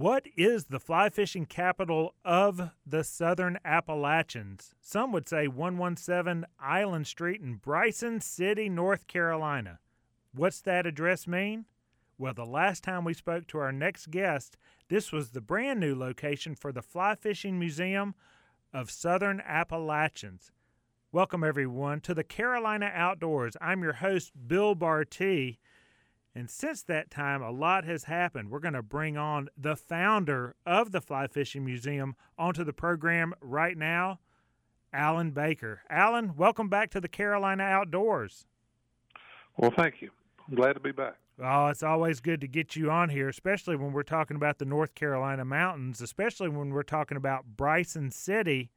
What is the fly fishing capital of the Southern Appalachians? Some would say 117 Island Street in Bryson City, North Carolina. What's that address mean? Well, the last time we spoke to our next guest, this was the brand new location for the Fly Fishing Museum of Southern Appalachians. Welcome, everyone, to the Carolina Outdoors. I'm your host, Bill Bartee. And since that time, a lot has happened. We're going to bring on the founder of the Fly Fishing Museum onto the program right now, Alen Baker. Alen, welcome back to the Carolina Outdoors. Well, thank you. I'm glad to be back. Oh, it's always good to get you on here, especially when we're talking about the North Carolina mountains, especially when we're talking about Bryson City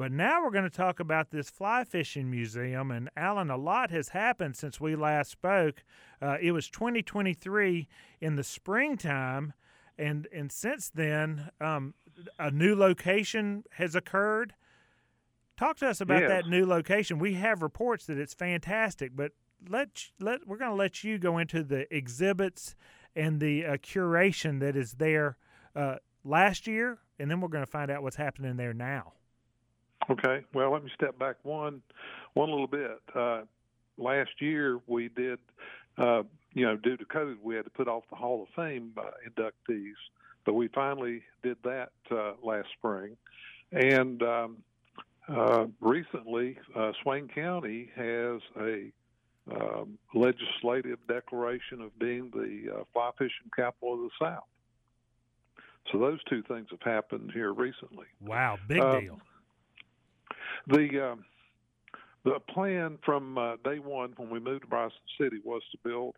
but now we're going to talk about this fly fishing museum. And Alen, a lot has happened since we last spoke. Uh, it was 2023 in the springtime. And, and since then, um, a new location has occurred. Talk to us about yes. that new location. We have reports that it's fantastic, but let let we're going to let you go into the exhibits and the uh, curation that is there uh, last year, and then we're going to find out what's happening there now. Okay. Well, let me step back one one little bit. Uh, last year we did, uh, you know, due to COVID, we had to put off the Hall of Fame uh, inductees, but we finally did that uh, last spring, and um, uh, recently uh, Swain County has a um, legislative declaration of being the uh, fly fishing capital of the South. So those two things have happened here recently. Wow, big um, deal. The um, the plan from uh, day one when we moved to Bryson City was to build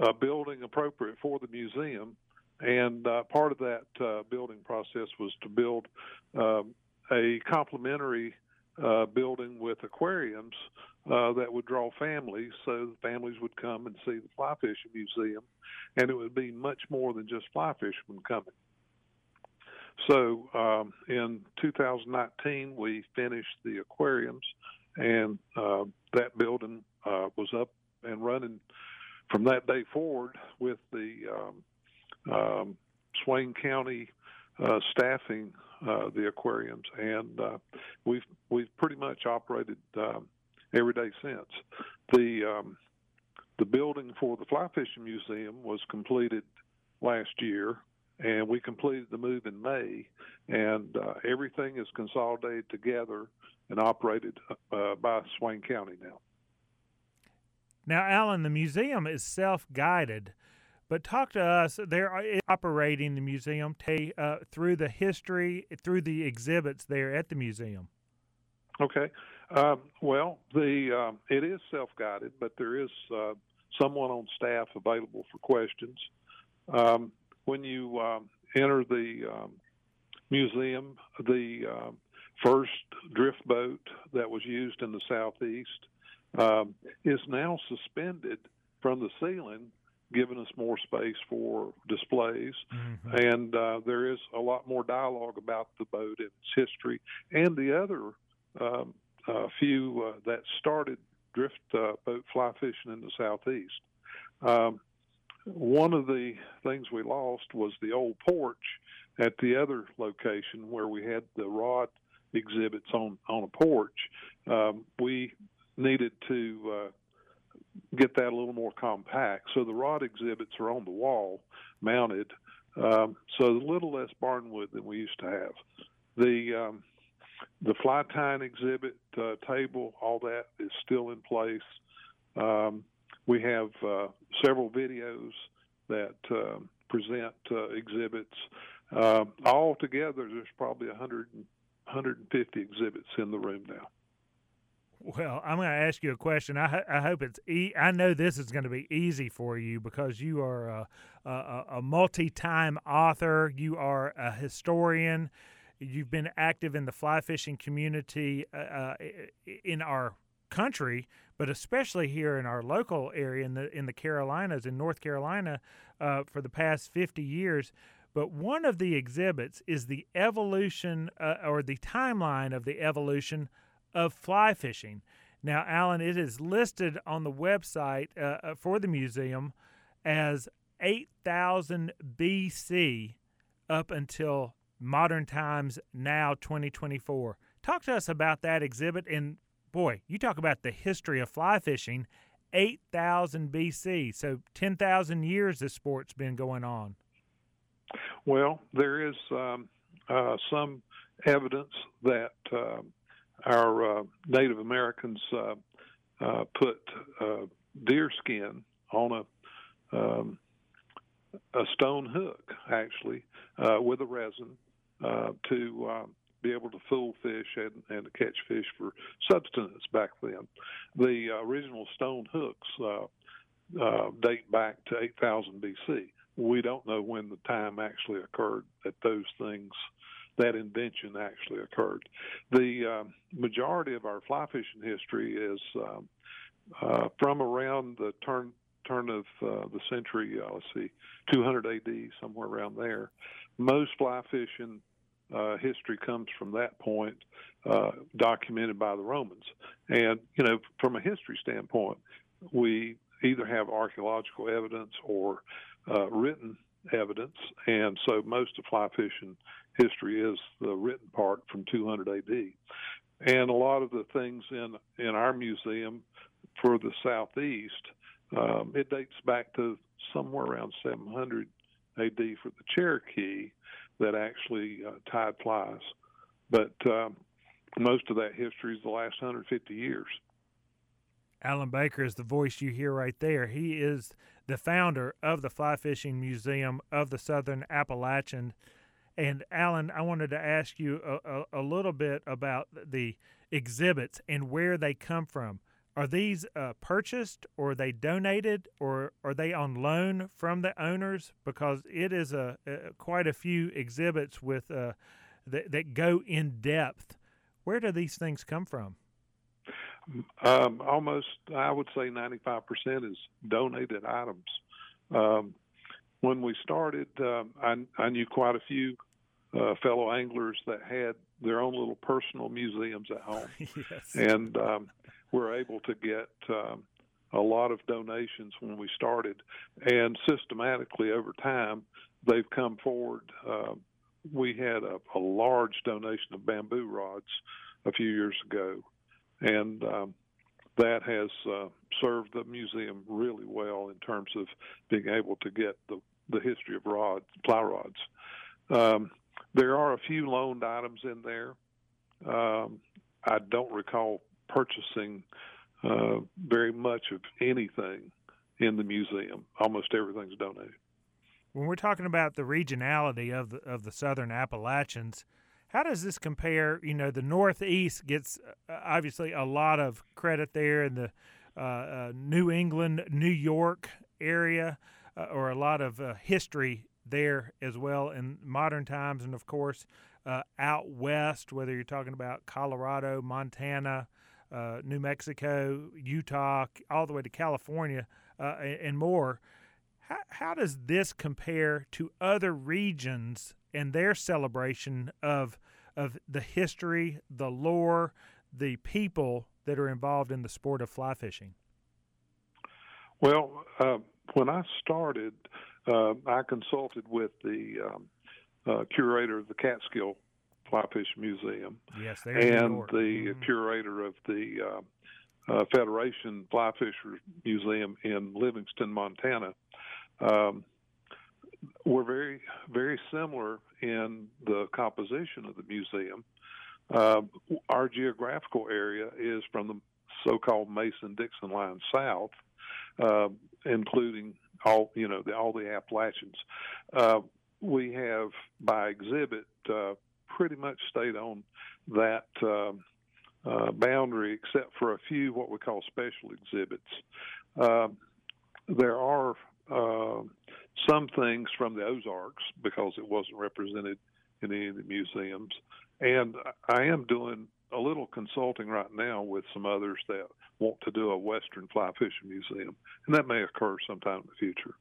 a building appropriate for the museum, and uh, part of that uh, building process was to build um, a complementary uh, building with aquariums uh, that would draw families, so the families would come and see the fly fishing museum, and it would be much more than just fly fishermen coming. So um, in 2019, we finished the aquariums, and uh, that building uh, was up and running from that day forward with the um, um, Swain County uh, staffing uh, the aquariums, and uh, we've we've pretty much operated um, every day since. The um, the building for the fly fishing museum was completed last year, and we completed the move in May, and uh, everything is consolidated together and operated uh, by Swain County now. Now, Alen, the museum is self-guided, but talk to us. They're uh, operating the museum t- uh, through the history, through the exhibits there at the museum. Okay. Um, well, the um, it is self-guided, but there is uh, someone on staff available for questions. Um, when you um, enter the um, museum, the um, first drift boat that was used in the southeast um, is now suspended from the ceiling, giving us more space for displays. Mm-hmm. And uh, there is a lot more dialogue about the boat and its history, and the other um, uh, few uh, that started drift uh, boat fly fishing in the southeast. Um, one of the things we lost was the old porch at the other location where we had the rod exhibits on on a porch. Um, we needed to uh, get that a little more compact, so the rod exhibits are on the wall, mounted. Um, so a little less barnwood than we used to have. The um, the fly tying exhibit uh, table, all that is still in place. Um, we have uh, several videos that uh, present uh, exhibits. Uh, all together, there's probably 100, 150 exhibits in the room now. Well, I'm going to ask you a question. I, I hope it's e- I know this is going to be easy for you because you are a, a, a multi-time author. You are a historian. You've been active in the fly fishing community uh, uh in our country, but especially here in our local area in the in the Carolinas, in North Carolina, uh, for the past 50 years. But one of the exhibits is the evolution uh, or the timeline of the evolution of fly fishing. Now, Alen, it is listed on the website uh, uh for the museum as 8000 BC up until modern times now 2024. Talk to us about that exhibit and boy, you talk about the history of fly fishing, 8000 BC. So 10,000 years this sport's been going on. Well, there is um, uh, some evidence that uh, our uh, Native Americans uh, uh, put uh, deer skin on a um, a stone hook, actually, with a resin to um, be able to fool fish and, and to catch fish for subsistence back then. The original stone hooks uh, uh, date back to 8000 BC. We don't know when the time actually occurred that those things, that invention actually occurred. The uh, majority of our fly fishing history is um, uh, from around the turn turn of uh, the century. Uh, let's see, 200 AD, somewhere around there. Most fly fishing uh, history comes from that point, uh, documented by the Romans. And, you know, from a history standpoint, we either have archaeological evidence or uh, written evidence. And so most of fly fishing history is the written part from 200 AD. And a lot of the things in, in our museum for the southeast, um, it dates back to somewhere around 700 AD for the Cherokee that actually uh, tied flies. But um, most of that history is the last 150 years. Alen Baker is the voice you hear right there. He is the founder of the Fly Fishing Museum of the Southern Appalachian. And Alen, I wanted to ask you a, a, a little bit about the exhibits and where they come from. Are these uh, purchased or are they donated or are they on loan from the owners? Because it is a, a quite a few exhibits with uh, that, that go in depth. Where do these things come from? Um, almost, I would say 95% is donated items. Um, when we started, um, I, I, knew quite a few uh, fellow anglers that had their own little personal museums at home. yes. And um, we're able to get um, a lot of donations when we started, and systematically over time, they've come forward. Uh, we had a, a, large donation of bamboo rods a few years ago, and um, that has uh, served the museum really well in terms of being able to get the, the history of rods, plow rods. Um, there are a few loaned items in there. Um, I don't recall purchasing uh, very much of anything in the museum. Almost everything's donated. When we're talking about the regionality of the of the Southern Appalachians, how does this compare? You know, the Northeast gets uh, obviously a lot of credit there, in the uh, uh, New England, New York area, uh, or a lot of uh, history there as well in modern times, and of course uh, out west, whether you're talking about Colorado, Montana, uh, New Mexico, Utah, all the way to California, uh, and more. How, how does this compare to other regions and their celebration of of the history, the lore, the people that are involved in the sport of fly fishing? Well, uh, when I started, uh, I consulted with the um, uh, curator of the Catskill Fly Fish Museum. Yes, and the mm-hmm. curator of the uh, uh, Federation Fly Fishers Museum in Livingston, Montana. Um, we're very, very similar in the composition of the museum. Uh, our geographical area is from the so-called Mason-Dixon line south, uh, including all you know the, all the Appalachians. Uh, we have by exhibit uh, pretty much stayed on that uh, uh, boundary, except for a few what we call special exhibits. Uh, there are uh, some things from the Ozarks because it wasn't represented in any of the museums, and I am doing a little consulting right now with some others that want to do a Western fly fishing museum, and that may occur sometime in the future.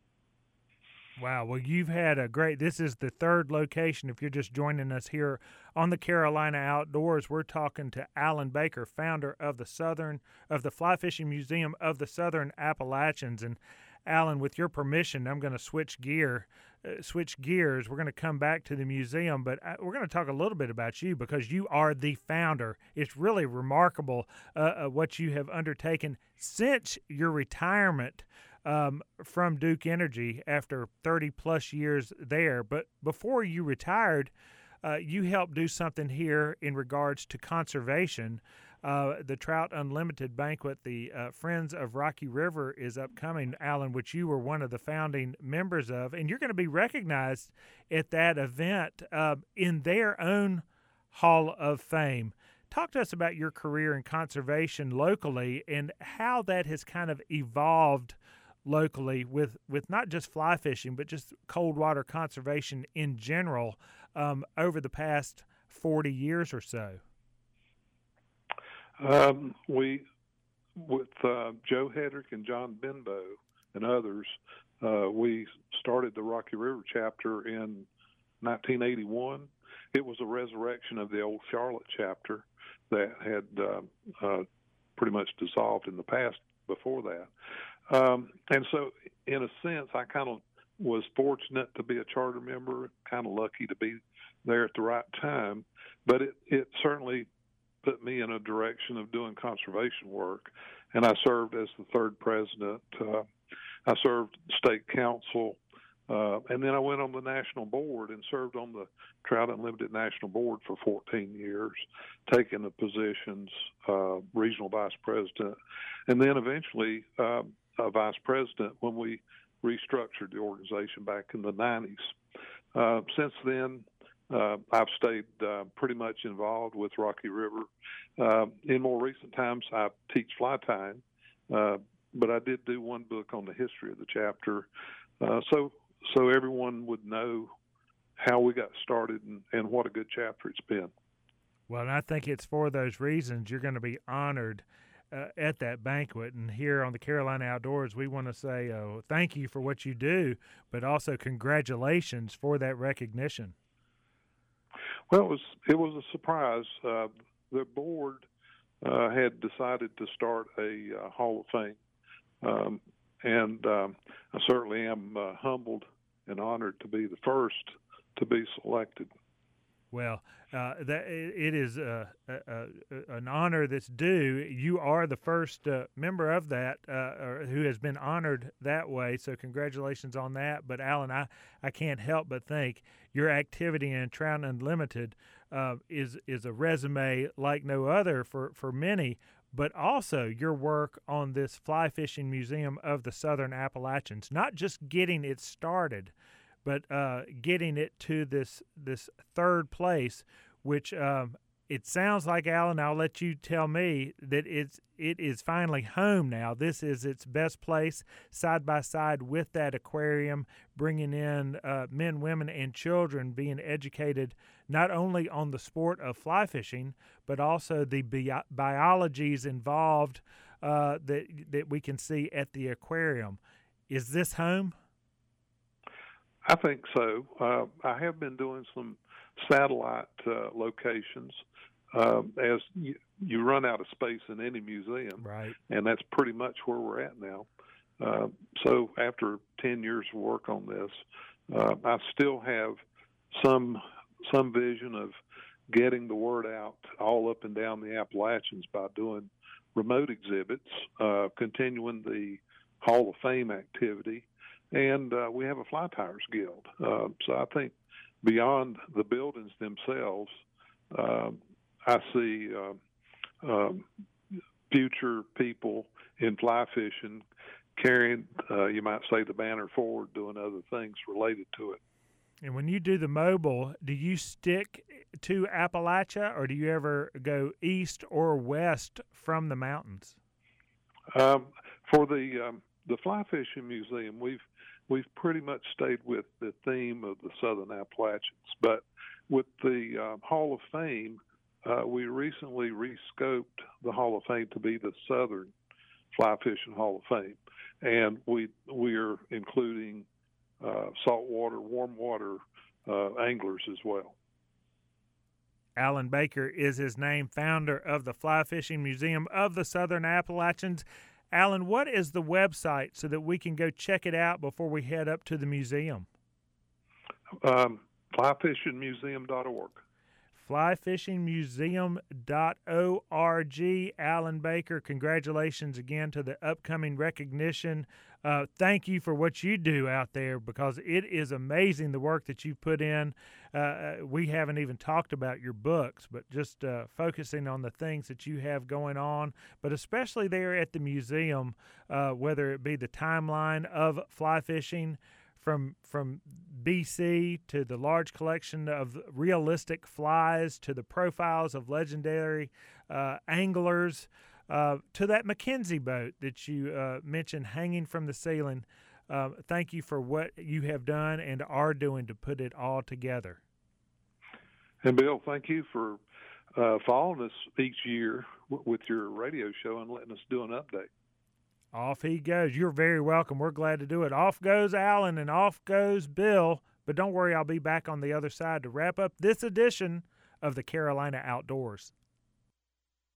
Wow. Well, you've had a great. This is the third location. If you're just joining us here on the Carolina Outdoors, we're talking to Alen Baker, founder of the Southern of the Fly Fishing Museum of the Southern Appalachians. And Alen, with your permission, I'm going to switch gear. Uh, switch gears. We're going to come back to the museum, but uh, we're going to talk a little bit about you because you are the founder. It's really remarkable uh, uh what you have undertaken since your retirement um, from Duke Energy after 30 plus years there. But before you retired, uh, you helped do something here in regards to conservation. Uh, the Trout Unlimited banquet, the uh, Friends of Rocky River, is upcoming, Alen, which you were one of the founding members of, and you're going to be recognized at that event uh, in their own Hall of Fame. Talk to us about your career in conservation locally and how that has kind of evolved locally with, with not just fly fishing, but just cold water conservation in general um, over the past 40 years or so. Um, we, with uh, Joe Hedrick and John Benbow and others, uh, we started the Rocky River chapter in 1981. It was a resurrection of the old Charlotte chapter that had uh, uh, pretty much dissolved in the past before that. Um, and so, in a sense, I kind of was fortunate to be a charter member, kind of lucky to be there at the right time. But it, it certainly put me in a direction of doing conservation work. And I served as the third president. Uh, I served state council. Uh, and then I went on the national board and served on the Trout Unlimited National Board for 14 years, taking the positions uh, regional vice president, and then eventually a vice president when we restructured the organization back in the 90s. Uh, since then, uh, I've stayed uh, pretty much involved with Rocky River. Uh, in more recent times, I teach fly tying, uh, but I did do one book on the history of the chapter, uh, so so everyone would know how we got started and, and what a good chapter it's been. Well, and I think it's for those reasons you're going to be honored uh, at that banquet. And here on the Carolina Outdoors, we want to say uh, thank you for what you do, but also congratulations for that recognition. Well, it was it was a surprise. Uh, the board uh, had decided to start a uh, Hall of Fame, um, and um, I certainly am uh, humbled and honored to be the first to be selected. Well, uh, that it is uh, an honor that's due. You are the first uh, member of that uh, who has been honored that way. So congratulations on that. But Alen, I, I can't help but think your activity in Trout Unlimited uh, is is a resume like no other for for many. But also your work on this fly fishing museum of the Southern Appalachians, not just getting it started but uh, getting it to this this third place, which um, it sounds like Alen. I'll let you tell me that it's it is finally home now. This is its best place, side by side with that aquarium, bringing in uh, men, women, and children being educated not only on the sport of fly fishing, but also the bi- biologies involved uh, that that we can see at the aquarium. Is this home? I think so. Uh, I have been doing some satellite uh, locations um, as you, you, run out of space in any museum, right? And that's pretty much where we're at now. Uh, so after ten years of work on this, uh, I still have some some vision of getting the word out all up and down the Appalachians by doing remote exhibits, uh, continuing the Hall of Fame activity and uh, we have a fly Tyers guild. Uh, so I think beyond the buildings themselves, uh, I see uh, um, future people in fly fishing carrying, uh, you might say, the banner forward, doing other things related to it. And when you do the mobile, do you stick to Appalachia, or do you ever go east or west from the mountains? Um, for the um, the fly fishing museum, we've we've pretty much stayed with the theme of the Southern Appalachians. But with the uh, Hall of Fame, uh, we recently rescoped the Hall of Fame to be the Southern Fly Fishing Hall of Fame, and we we are including uh, saltwater, warm water uh, anglers as well. Alen Baker is his name, founder of the Fly Fishing Museum of the Southern Appalachians. Alen, what is the website so that we can go check it out before we head up to the museum? Um, flyfishingmuseum.org. Flyfishingmuseum.org. Alen Baker, congratulations again to the upcoming recognition. Uh, thank you for what you do out there because it is amazing the work that you put in. Uh, uh, we haven't even talked about your books, but just uh, focusing on the things that you have going on, but especially there at the museum, uh, whether it be the timeline of fly fishing from from BC to the large collection of realistic flies to the profiles of legendary uh, anglers uh, to that McKenzie boat that you uh, mentioned hanging from the ceiling. Uh, thank you for what you have done and are doing to put it all together. And Bill, thank you for uh, following us each year with your radio show and letting us do an update. Off he goes. You're very welcome. We're glad to do it. Off goes Alen and off goes Bill. But don't worry, I'll be back on the other side to wrap up this edition of the Carolina Outdoors.